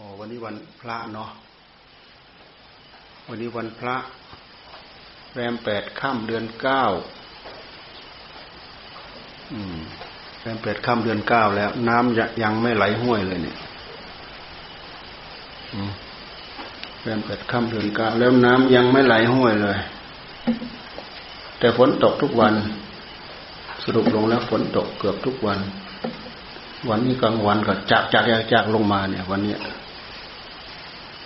อ๋อวันนี้วันพระเนาะ วันนี้วันพระ แรมแปดค่ำเดือนเก้าแรมแปดค่ำเดือนเก้าแล้ว น้ำยังไม่ไหลห้วยเลยเนี่ยแรมแปดค่ำเดือนเก้าแล้วน้ำยังไม่ไหลห้วยเลย แต่ฝนตกทุกวัน สรุปลงแล้วฝนตกเกือบทุกวันวันนี้กลางวันก็จากจากจากลงมาเนี่ย วันนี้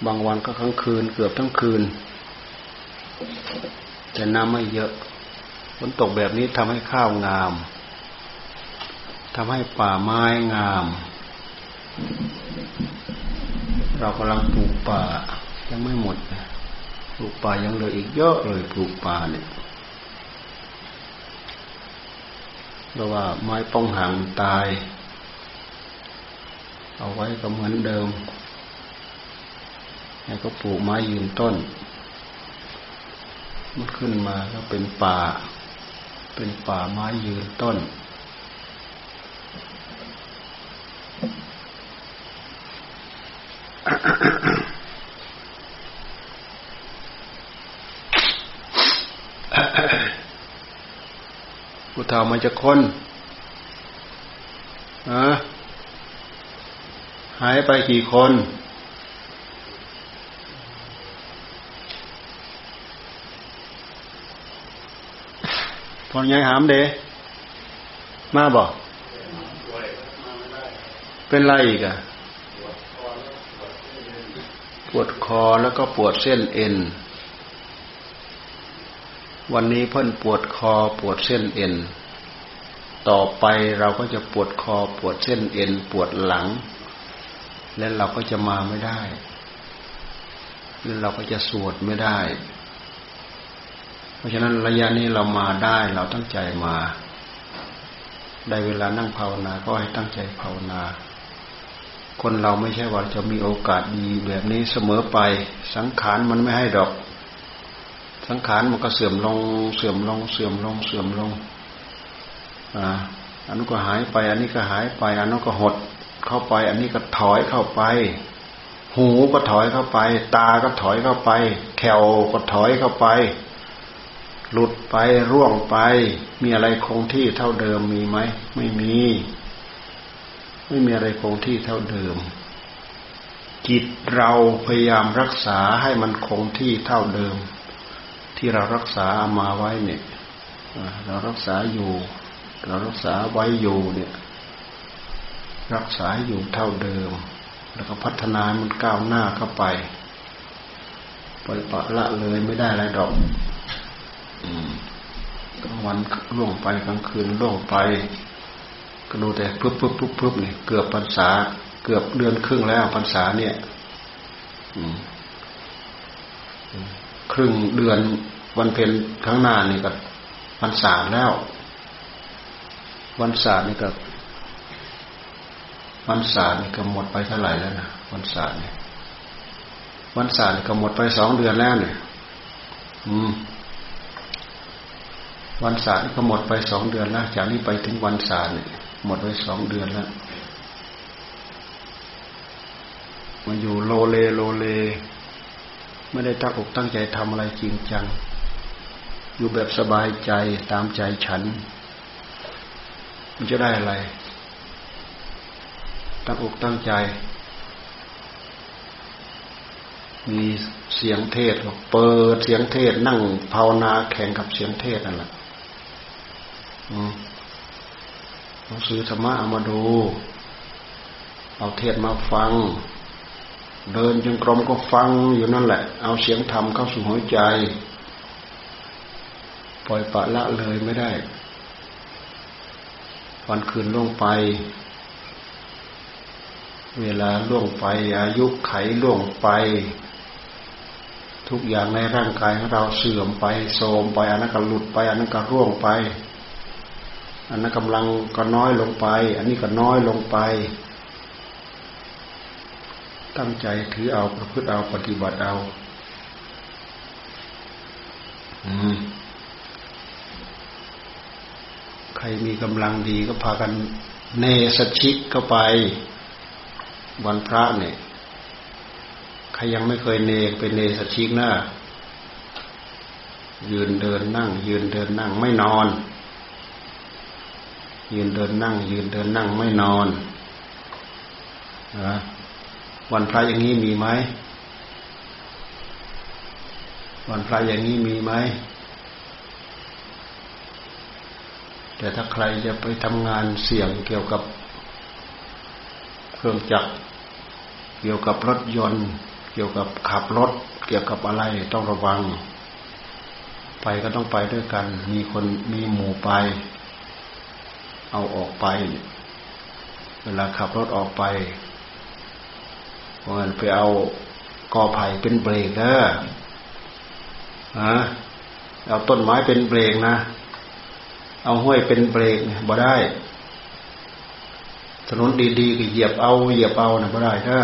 บางวันก็ทั้งคืน เกือบทั้งคืน แต่น้ำไม่เยอะฝนตกแบบนี้ทำให้ข้าวงามทำให้ป่าไม้งาม เรากำลังปลูกป่ายังไม่หมดปลูกป่ายังเหลืออีกเยอะเลยปลูกป่าเนี่ยเพราะว่าไม้ป้องหางตาย เอาไว้ก็เหมือนเดิม แล้วก็ปลูกไม้ยืนต้น มันขึ้นมาก็เป็นป่า เป็นป่าไม้ยืนต้นผู้เฒ่ามันจะคนฮะหายไปกี่คน พอยายหามเดมาบอก เป็นไรอีกอะปวดคอแล้วก็ปวดเส้นเอ็น วันนี้เพิ่นปวดคอปวดเส้นเอ็น ต่อไปเราก็จะปวดคอปวดเส้นเอ็น ปวดหลัง และเราก็จะมาไม่ได้ แล้วเราก็จะสวดไม่ได้ ราะฉะนั้นระยะนี้เรามาได้เราตั้งใจมา ได้เวลานั่งภาวนาก็ให้ตั้งใจภาวนา คนเราไม่ใช่ว่าจะมีโอกาสดีแบบนี้เสมอไป สังขารมันไม่ให้ดอก สังขารมันก็เสื่อมลง เสื่อมลง เสื่อมลง เสื่อมลงอ่าอันนู้นก็หายไป อันนี้ก็หายไป อันนู้นก็หดเข้าไป อันนี้ก็ถอยเข้าไป หูก็ถอยเข้าไป ตาก็ถอยเข้าไป แขวก็ถอยเข้าไป หลุดไปร่วงไป มีอะไรคงที่เท่าเดิมมีไหมไม่มี ไม่มีอะไรคงที่เท่าเดิม จิตเราพยายามรักษาให้มันคงที่เท่าเดิม ที่เรารักษามาไว้เนี่ยเรารักษาอยู่ เรารักษาไว้อยู่เนี่ย รักษาอยู่เท่าเดิม แล้วก็พัฒนามันก้าวหน้าเข้าไปปล่อยปะละเลยไม่ได้อะไรดอก กลางวันล่วงไปกลางคืนล่วงไป ก็ดูแต่ปุ๊บปุ๊บปุ๊บปุ๊บเนี่ยเกือบพรรษา เกือบเดือนครึ่งแล้วพรรษาเนี่ยครึ่งเดือนวันเพ็ญข้างหน้านี่ก็พรรษาแล้ว วันศาสตร์นี่ก็วันศาสตร์นี่ก็หมดไปเท่าไหร่แล้วนะวันศาสตร์เนี่ยวันศาสตร์นี่ก็หมดไปสองเดือนแล้วเนี่ย อืม วันศาสตร์ก็หมดไปสองเดือนแล้วจากนี้ไปถึงวันศาสตร์หมดไปสองเดือนแล้วมาอยู่โลเลโลเล ไม่ได้ตั้งอกตั้งใจทำอะไรจริงจัง อยู่แบบสบายใจตามใจฉัน มันจะได้อะไร ตั้งอกตั้งใจ มีเสียงเทศเปิดเสียงเทศนั่งภาวนาแข่งกับเสียงเทศนั่นแหละ หนังสือธรรมะเอามาดู เอาเทศมาฟัง เดินจงกรมก็ฟังอยู่นั่นแหละ เอาเสียงธรรมเข้าสู่หัวใจ ปล่อยปะละเลยไม่ได้ วันคืนล่วงไป เวลาล่วงไป อายุไขล่วงไปทุกอย่างในร่างกายของเราเสื่อมไปโทรมไปอันนั้นก็หลุดไปอันนั้นก็ร่วงไป อันนั้นกำลังก็น้อยลงไป อันนี้ก็น้อยลงไป ตั้งใจถือเอาประพฤติเอาปฏิบัติเอาอืมใครมีกำลังดีก็พากันเนสชิกเข้าไป วันพระเนี่ยใครยังไม่เคยเนไปเนสชิกหน้ายืนเดินนั่ง ยืนเดินนั่งไม่นอน ยืนเดินนั่ง ยืนเดินนั่งไม่นอนนะวันพระอย่างนี้มีไหมวันพระอย่างนี้มีไหมแต่ถ้าใครจะไปทำงานเสี่ยงเกี่ยวกับเครื่องจักร เกี่ยวกับรถยนต์ เกี่ยวกับขับรถ เกี่ยวกับอะไรต้องระวัง ไปก็ต้องไปด้วยกัน มีคนมีหมู่ไป เอาออกไป เวลาขับรถออกไปเพราะงั้นไปเอากอไผ่เป็นเบรกนะฮะเอาต้นไม้เป็นเบรกนะ เอาห้วยเป็นเบรกบ่ได้ ถนนดีๆก็เหยียบเอาเหยียบเอานะบ่ได้เด้อ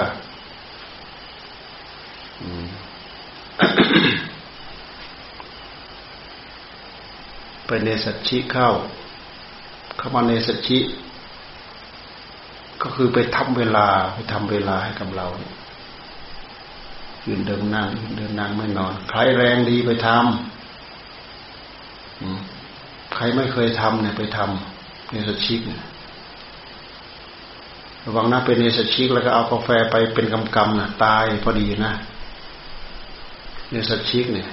ไปเนสัชิเข้าามาในสัชิก็คือไปทำเวลาไปทำเวลาให้กับเรายืนเดินนั่งเดินนั่งไม่นอน ใครแรงดีไปทำใครไม่เคยทำเนี่ยไปทำเนสชิกเนี่ยระวังนะเป็นเนสชิกแล้วก็เอากาแฟไปเป็นกำกำนะตายพอดีนะเนสชิกเนี่ย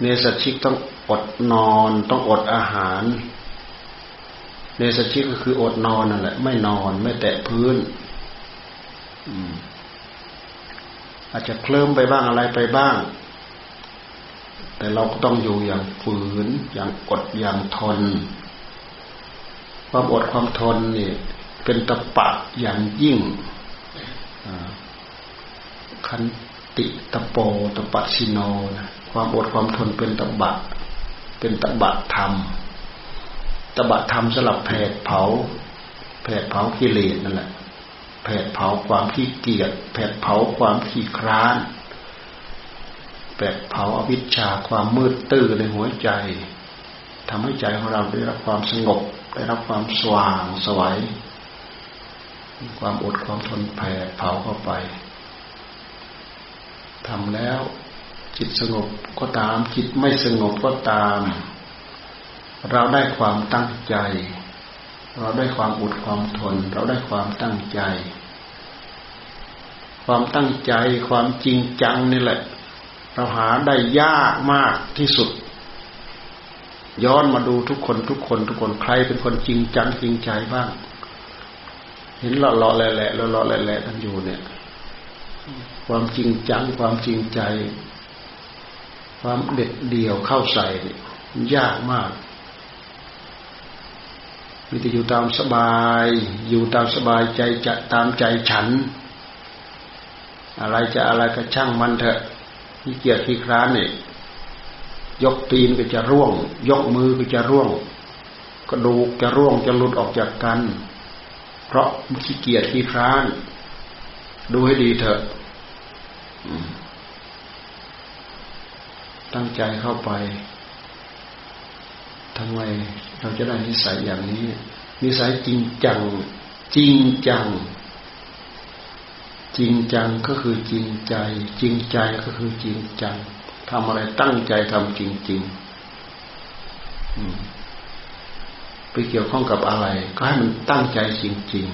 เนสชิกต้องอดนอน ต้องอดอาหาร เนสชิก็คืออดนอนนั่นแหละ ไม่นอน ไม่แตะพื้นอาจจะเคลิ้มไปบ้างอะไรไปบ้าง แต่เราก็ต้องอยู่อย่างฝืน อย่างอดอย่างทน ความอดความทนนี่เป็นตะปะอย่างยิ่งคันติตะโปตะปะชิโนนะความอดความทนเป็นตะบะ เป็นตะบะธรรม ตบะธรรมสลับแผดเผาแผดเผากิเลสนั่นแหละแผดเผาความขี้เกียจแผดเผาความขี้คร้านแผดเผาอวิชชาความมืดตื้อในหัวใจทำให้ใจของเราได้รับความสงบ ได้รับความสว่างสวย ความอดความทนแผดเผาเข้าไปทำแล้วจิตสงบก็ตามจิตไม่สงบก็ตาม เราได้ความตั้งใจ เราได้ความอดความทน เราได้ความตั้งใจ ความตั้งใจความจริงจังนี่แหละ เราหาได้ยากมากที่สุด ย้อนมาดูทุกคนทุกคนทุกคนใครเป็นคนจริงจังจริงใจบ้าง เห็นหล่อหล่อแหละแหละหล่อหล่อแหละแหละกันอยู่เนี่ย ความจริงจังความจริงใจ ความเด็ดเดี่ยวเข้าใส่ยากมาก มีแต่อยู่ตามสบาย อยู่ตามสบายใจจะตามใจฉัน อะไรจะอะไรก็ช่างมันเถอะที่เกียรที่คร้านเนี่ยยกตีนก็จะร่วง ยกมือก็จะร่วง กระดูกจะร่วงจะหลุดออกจากกัน เพราะขี้เกียจขี้คร้าน ดูให้ดีเถอะตั้งใจเข้าไป ทำไมเราจะได้นิสัยอย่างนี้ นิสัยจริงจัง จริงจัง จริงจังก็คือจริงใจ จริงใจก็คือจริงจังทำอะไรตั้งใจทำจริงๆไปเกี่ยวข้องกับอะไร ก็ให้มันตั้งใจจริง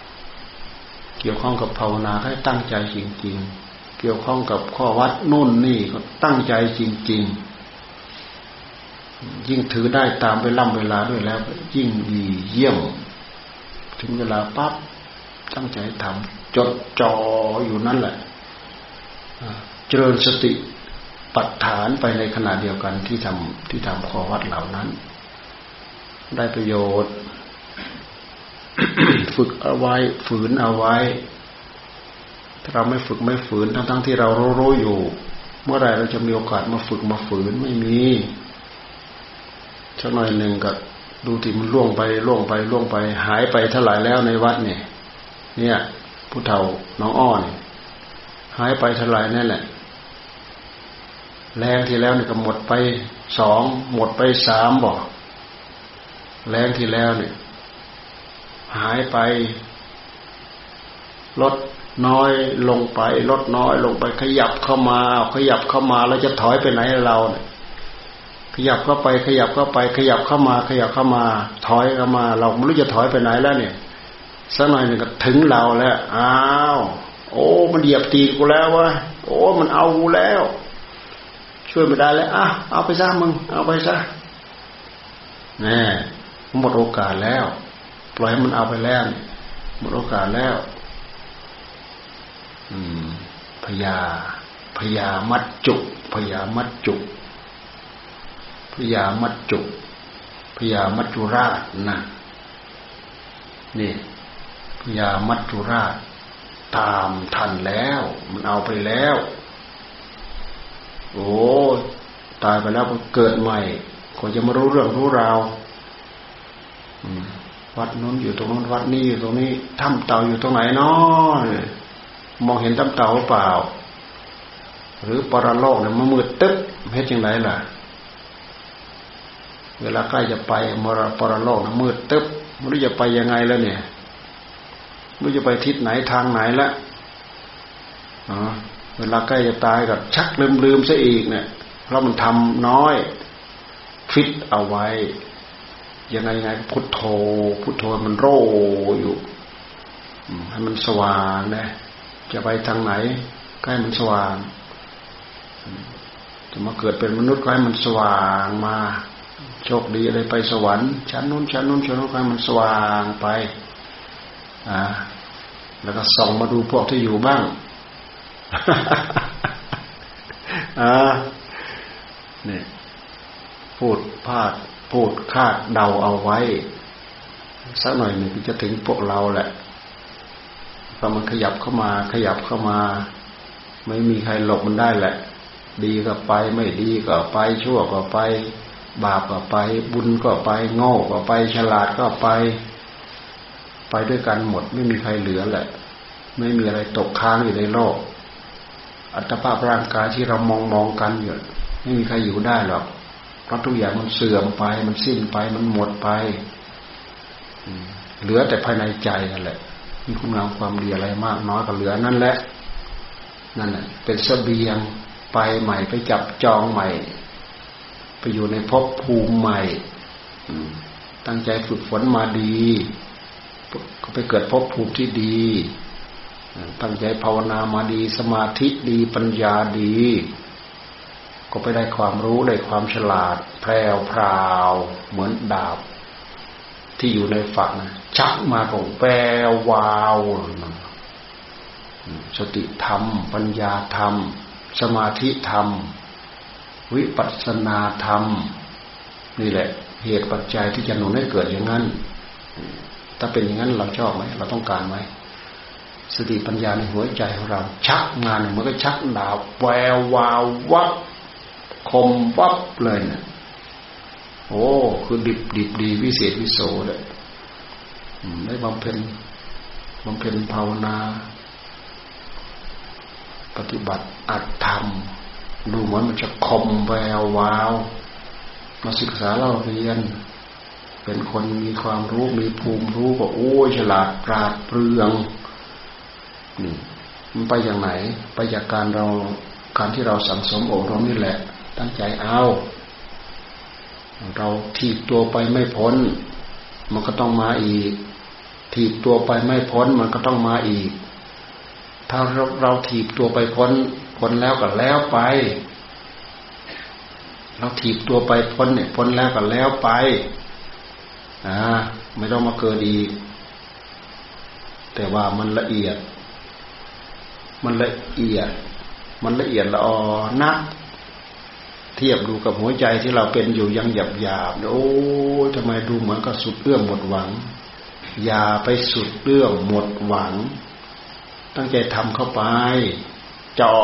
ๆ เกี่ยวข้องกับภาวนาให้ตั้งใจจริงๆ เกี่ยวข้องกับข้อวัดนู่นนี่ก็ตั้งใจจริง ๆ ยิ่งถือได้ตามไปล่ำเวลาด้วยแล้ว ยิ่งดีเยี่ยม ถึงเวลาปั๊บตั้งใจทำจดจ่ออยู่นั่นแหละเจริญสติปัฏฐานไปในขณะเดียวกันที่ทำที่ทำขอวัดเหล่านั้น ได้ประโยชน์ ฝึกเอาไว้ ฝืนเอาไว้ ถ้าเราไม่ฝึกไม่ฝืนทั้งทั้งที่เรารู้อยู่ เมื่อไรเราจะมีโอกาสมาฝึกมาฝืนไม่มี สักหน่อยหนึ่งก็ดูที่มันล่วงไปล่วงไปล่วงไป หายไปเท่าไหร่แล้วในวัดเนี่ย เนี่ยผู้เฒ่าน้องอ้อนหายไปเท่าไหร่นั่นแหละ แรงที่แล้วนี่ก็หมดไปสองหมดไปสามบอกแรงที่แล้วเนี่ย หายไปรถน้อยลงไป ลดน้อยลงไปขยับเข้ามาขยับเข้ามาแล้วจะถอยไปไหนเราเนี่ย ขยับเข้าไป ขยับเข้าไป ขยับเข้ามา ขยับเข้ามา ถอยเข้ามา เราไม่รู้จะถอยไปไหนแล้วเนี่ยสักหน่อยหนึ่งก็ถึงเราแล้วอ้าวโอ้ มันเหยียบตีกูแล้ววะโอ้มันเอากูแล้ว ช่วยไม่ได้แล้วอะเอาไปซะมึง เอาไปซะแน่หมดโอกาสแล้ว ปล่อยให้มันเอาไปแล้วหมดโอกาสแล้ว อืมพยาพยามัดจุกพยามัดจุก พยามัดจุกพยามัจจุราชนะนี่พยามัจจุราช ตามทันแล้ว มันเอาไปแล้ว โอ้ตายไปแล้วก็เกิดใหม่ก็จะมารู้เรื่องรู้ราววัดนู้นอยู่ตรงนู้นวัดนี้อยู่ตรงนี้ถ้ำเต่าอยู่ตรงไหนเนาะมองเห็นถ้ำเต่าเปล่า หรือปรโลกเนี่ยมันมืดตึ๊บเฮ็ดยังไงล่ะ เวลาใกล้จะไปมรปรโลกนะมืดตึ๊บไม่รู้จะไปยังไงแล้วเนี่ยไม่รู้จะไปทิศไหนทางไหนละเวลาใกล้จะตายก็ชักลืมลืมซะอีกเนี่ยเพราะมันทำน้อยฟิตเอาไว้ ยังไงยังไงพุทโธ พุทโธมันโรอยู่ให้มันสว่างนะจะไปทางไหนก็ห้มันสว่างจะมาเกิดเป็นมนุษย์ก็ให้มันสว่างมา โชคดีอะไรไปสวรรค์ชั้นนู้นชั้นนู้นชั้นนู้นให้มันสว่างไปอ่าแล้วก็ส่องมาดูพวกที่อยู่บ้างอ่าเนี่ยพูดพลาดพูดคาดเดาเอาไว้สักหน่อยหนึ่งจะถึงพวกเราแหละพอมันขยับเข้ามา ขยับเข้ามา ไม่มีใครหลบมันได้แหละ ดีก็ไปไม่ดีก็ไปชั่วก็ไป บาปก็ไป บุญก็ไป โง่ก็ไป ฉลาดก็ไป ไปด้วยกันหมดไม่มีใครเหลือแหละ ไม่มีอะไรตกค้างอยู่ในโลก อัตภาพร่างกายที่เรามองมองกันอยู่ไม่มีใครอยู่ได้หรอกเพราะทุกอย่างมันเสื่อมไป มันสิ้นไปมันหมดไปเหลือแต่ภายในใจนั่นแหละ มีคุณงามความดีอะไรมากน้อยก็เหลือนั่นแหละ นั่นแหละเป็นเสบียงไปใหม่ไปจับจองใหม่ ไปอยู่ในภพภูมิใหม่ตั้งใจฝึกฝนมาดี ก็ไปเกิดภพภูมิที่ดี ตั้งใจภาวนามาดี สมาธิดีปัญญาดี ก็ไปได้ความรู้ได้ความฉลาด แพรวพราว เหมือนดาบ ที่อยู่ในฝักชักมาของแปรวาวสติธรรม ปัญญาธรรม สมาธิธรรม วิปัสนาธรรม นี่แหละ เหตุปัจจัยที่จะหนุนให้เกิดอย่างนั้น ถ้าเป็นอย่างนั้นเราชอบไหมเราต้องการไหมสติปัญญาในหัวใจของเรา ชักงานมันก็ชักดาบแวววาววับคมวับเลยเนะี่ยโอ้คือดิบดิบดีวิเศษวิโสเลยได้บำเพ็ญบำเพ็ญภาวนา ปฏิบัติอัดทำ ดูเหมือนมันจะคมแวววาว มาศึกษาเล่าเรียน เป็นคนมีความรู้มีภูมิรู้ก็โอ้ฉลาดปราดเปรื่อง นี่มันไปอย่างไหน ไปจากการเราการที่เราสังสมอบรมนี่แหละ ตั้งใจเอาเราถีบตัวไปไม่พ้น มันก็ต้องมาอีก ถีบตัวไปไม่พ้นมันก็ต้องมาอีก ถ้าเราเราถีบตัวไปพ้น พ้นแล้วก็แล้วไป เราถีบตัวไปพ้นเนี่ยพ้นแล้วก็แล้วไปอ่าไม่ต้องมาเกิดอีกแต่ว่ามันละเอียด มันละเอียด มันละเอียดละออนัก เทียบดูกับหัวใจที่เราเป็นอยู่ยังหยาบหยาบโอ้ทำไมดูเหมือนกับสุดเอื้อมหมดหวัง อย่าไปสุดเอื้อมหมดหวัง ตั้งใจทำเข้าไป จ่อ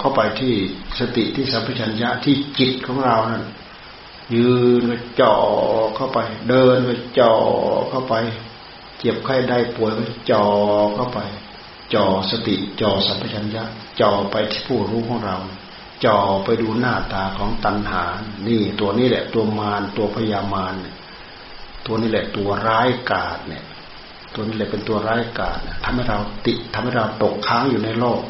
เข้าไปที่สติที่สัมปชัญญะที่จิตของเรานั่นยืนไปจ่อเข้าไป เดินไปจ่อเข้าไป เจ็บไข้ได้ป่วยไปจ่อเข้าไป จ่อสติจ่อสัมปชัญญะจ่อไปที่ผู้รู้ของเราจ่อไปดูหน้าตาของตัณหา นี่ตัวนี้แหละตัวมารตัวพยามารเนี่ยตัวนี้แหละตัวร้ายกาจเนี่ย ตัวนี้แหละเป็นตัวร้ายกาจทำให้เราติดทำให้เราตกค้างอยู่ในโลก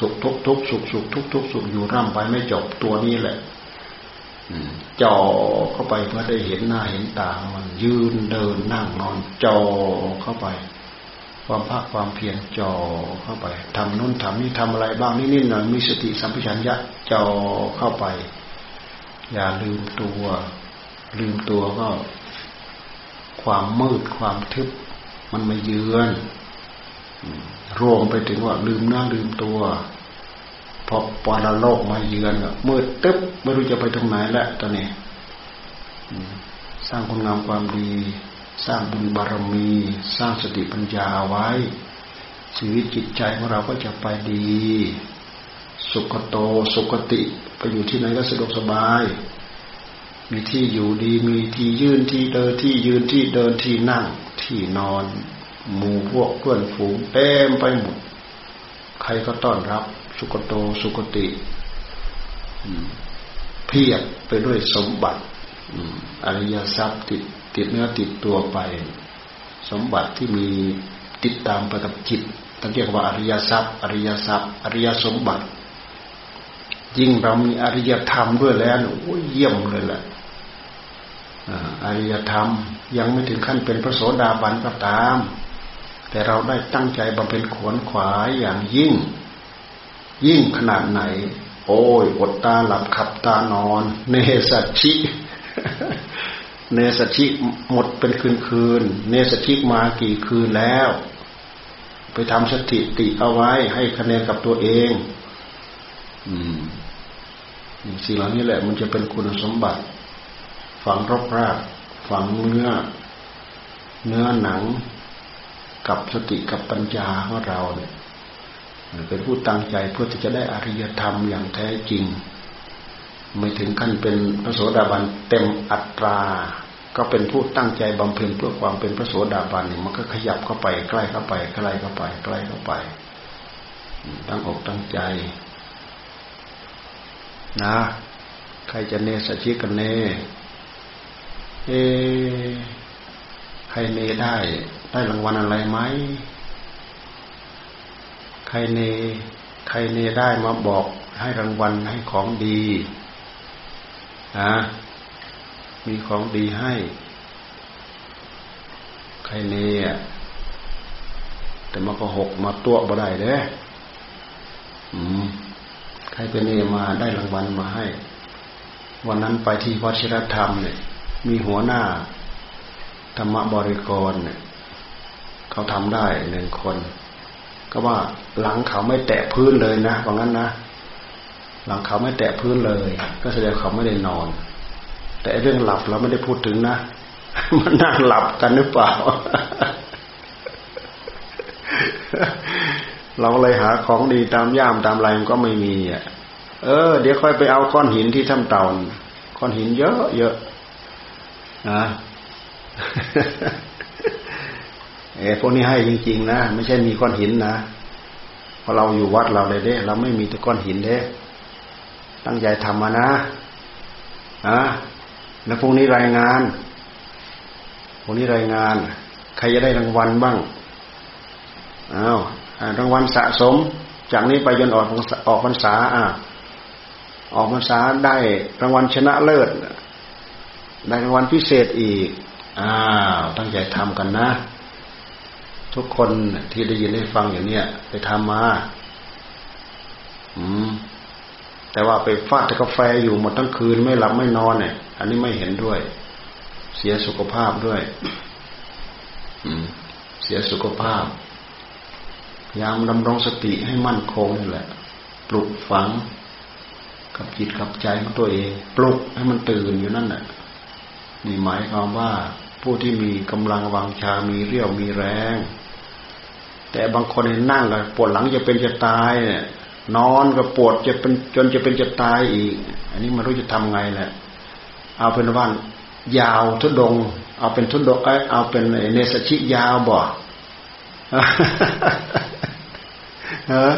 สุขทุกทุกสุขสุขทุกทุกสุขอยู่ร่ำไปไม่จบตัวนี้แหละจ่อเข้าไปเพื่อได้เห็นหน้าเห็นตา มันยืนเดินนั่งนอนจ่อเข้าไป ความภาคความเพียรจ่อเข้าไปทำนู่นทำนี่ทำอะไรบ้างนิดๆหน่อยมีสติสัมปชัญญะจ่อเข้าไป อย่าลืมตัว ลืมตัวก็ ความมืดความทึบมันมาเยือน รวมไปถึงว่าลืมหน้าลืมตัวพอปาราโลกมาเยือนมืดตึ๊บไม่รู้จะไปตรงไหนแล้วตอนนี้สร้างคุณงามความดี สร้างบุญบารมี สร้างสติปัญญาไว้ชีวิตจิตใจของเราก็จะไปดี สุขโตสุขติไปอยู่ที่ไหนก็สะดวกสบาย มีที่อยู่ดี มีที่ยืนที่เดินที่ยืนที่เดินที่นั่งที่นอน หมู่พวกเพื่อนฝูงเต็มไปหมด ใครก็ต้อนรับ สุกโตสุกติเพียรไปด้วยสมบัติอริยทรัพย์ติดติดเนื้อติดตัวไป สมบัติที่มีติดตามไปกับจิตตั้งเรียกว่าอริยทรัพย์ อริยทรัพย์ อริยสมบัติ ยิ่งเรามีอริยธรรมด้วยแล้วโอ้ยเยี่ยมเลยแหละอริยธรรมยังไม่ถึงขั้นเป็นพระโสดาบันก็ตาม แต่เราได้ตั้งใจบำเพ็ญขวนขวายอย่างยิ่ง ยิ่งขนาดไหน โอ้ยอดตาหลับขับตานอน เนสัชิเนสัชิหมดเป็นคืนคืน เนสัชิมากี่คืนแล้ว ไปทำสถิติเอาไว้ให้คะแนนกับตัวเอง อืมสิ่งเหล่านี้แหละ มันจะเป็นคุณสมบัติ ฝังรบรากฝังเนื้อ เนื้อหนัง กับสติกับปัญญาของเราเนี่ยเป็นผู้ตั้งใจเพื่อที่จะได้อริยธรรมอย่างแท้จริง ไม่ถึงขั้นเป็นพระโสดาบันเต็มอัตรา ก็เป็นผู้ตั้งใจบำเพ็ญเพื่อความเป็นพระโสดาบันเนี่ยมันก็ขยับเข้าไปใกล้เข้าไปใกล้เข้าไปใกล้เข้าไป ตั้งอกตั้งใจ นะใครจะเนสชิกันเนเอ ใครเนได้ ได้รางวัลอะไรไหมใครเนใครเนได้มาบอกให้รางวัลให้ของดีนะมีของดีให้ ใครเนอะแต่มันก็หกมาตัวบ่ได้เด้อืมใครเป็นเนมาได้รางวัลมาให้ วันนั้นไปที่วัชิรธรรมเนี่ย มีหัวหน้า ธรรมบริกรเนี่ยเขาทำได้หนึ่งคน ก็ว่าหลังเขาไม่แตะพื้นเลยนะว่างั้นนะหลังเขาไม่แตะพื้นเลย ก็แสดงเขาไม่ได้นอน แต่เรื่องหลับเราไม่ได้พูดถึงนะมันนั่งหลับกันหรือเปล่า เราเลยหาของดีตามย่ามตามอะไรมันก็ไม่มีอะเออ เดี๋ยวค่อยไปเอาก้อนหินที่ถ้ำเต่าก้อนหินเยอะเยอะนะ เออพวกนี้ให้จริง ๆ นะไม่ใช่มีก้อนหินนะพอเราอยู่วัดเราเลยเด้ เราไม่มีแต่ก้อนหินเด้ ตั้งใจทำมานะนะแล้วพวกนี้รายงานพวกนี้รายงาน ใครจะได้รางวัลบ้างอ้าวรางวัลสะสม จากนี้ไปจนออกออกพรรษาอะออกพรรษาได้รางวัลชนะเลิศ ได้รางวัลพิเศษอีก อ้าวตั้งใจทำกันนะ ทุกคนที่ได้ยินได้ฟังอย่างเนี้ยไปทำมา อืม แต่ว่าไปฟาดกาแฟอยู่หมดทั้งคืนไม่หลับไม่นอนเนี่ย อันนี้ไม่เห็นด้วย เสียสุขภาพด้วย อืม เสียสุขภาพพยายามดำรงสติให้มั่นคงนี่แหละ ปลุกฝัง กับจิตกับใจของตัวเอง ปลุกให้มันตื่นอยู่นั่นแหละนี่หมายความว่า ผู้ที่มีกำลังวังชา มีเรี่ยวมีแรง แต่บางคนนั่งก็ปวดหลังจะเป็นจะตายเนี่ยนอนก็ปวดจะเป็นจนจะเป็นจะตายอีก อันนี้ไม่รู้จะทำไงแหละ เอาเป็นว่ายาวทุดง เอาเป็นทุดงเอาเป็นเนสชิยาวบ่เออ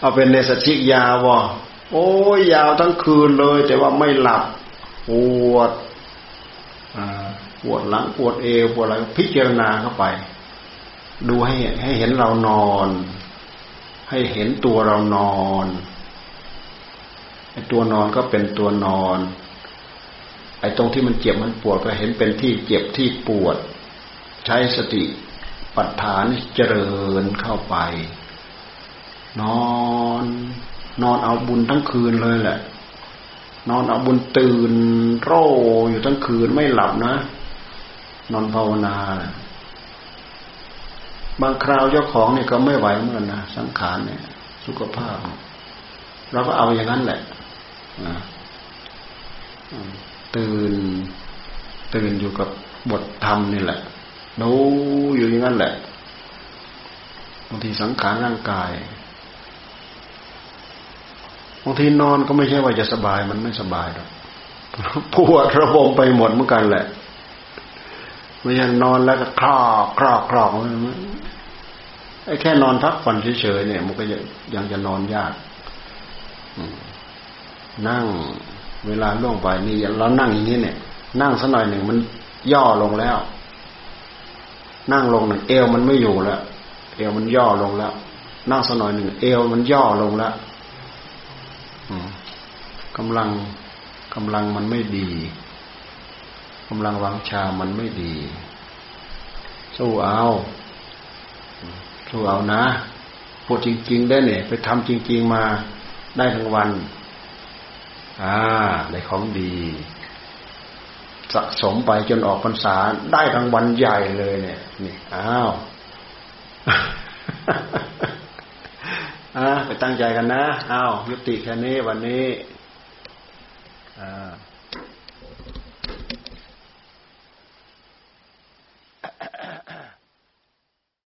เอาเป็นเนสชิยาวบ่โอ้ยยาวทั้งคืนเลย แต่ว่าไม่หลับปวดอ่า ปวดหลังปวดเอวปวดอะไรพิจารณาเข้าไป ดูให้ให้เห็นเรานอน ให้เห็นตัวเรานอนไอ้ตัวนอนก็เป็นตัวนอน ไอ้ตรงที่มันเจ็บมันปวดก็เห็นเป็นที่เจ็บที่ปวด ใช้สติปัฏฐานเจริญเข้าไป นอน นอนเอาบุญทั้งคืนเลยแหละ นอนเอาบุญตื่นโร่อยู่ทั้งคืนไม่หลับนะ นอนภาวนา บางคราวเจ้าของเนี่ยก็ไม่ไหวเหมือนกันนะสังขารเนี่ย สุขภาพ เราก็เอาอย่างนั้นแหละตื่น ตื่นอยู่กับบทธรรมนี่แหละดูอยู่อย่างนั้นแหละบางทีสังขารร่างกายบางทีนอนก็ไม่ใช่ว่าจะสบายมันไม่สบายหรอกปวดระบมไปหมดเหมือนกันแหละ ไม่ใช่นอนแล้วก็คลอกคลอกคลอกไอ้แค่นอนพักผ่อนเฉยๆเนี่ย มันก็ยังจะนอนยากนั่งเวลาล่วงไปนี่เรานั่งอย่างนี้เนี่ย นั่งสักหน่อยหนึ่งมันย่อลงแล้ว นั่งลงหนึ่งเอวมันไม่อยู่แล้ว เอวมันย่อลงแล้ว นั่งสักหน่อยหนึ่งเอวมันย่อลงแล้วกำลังกำลังมันไม่ดี กำลังวังชามันไม่ดี สู้เอาสู้เอานะพูดจริง ๆ ได้เนี่ย ไปทำจริง ๆ มาได้ทั้งวัน อ่าได้ของดีสะสมไปจนออกพรรษาได้รางวัลใหญ่เลยเนี่ยนี่อ้าวอ่าไปตั้งใจกันนะอ้าวยุติแค่นี้วันนี้อ่า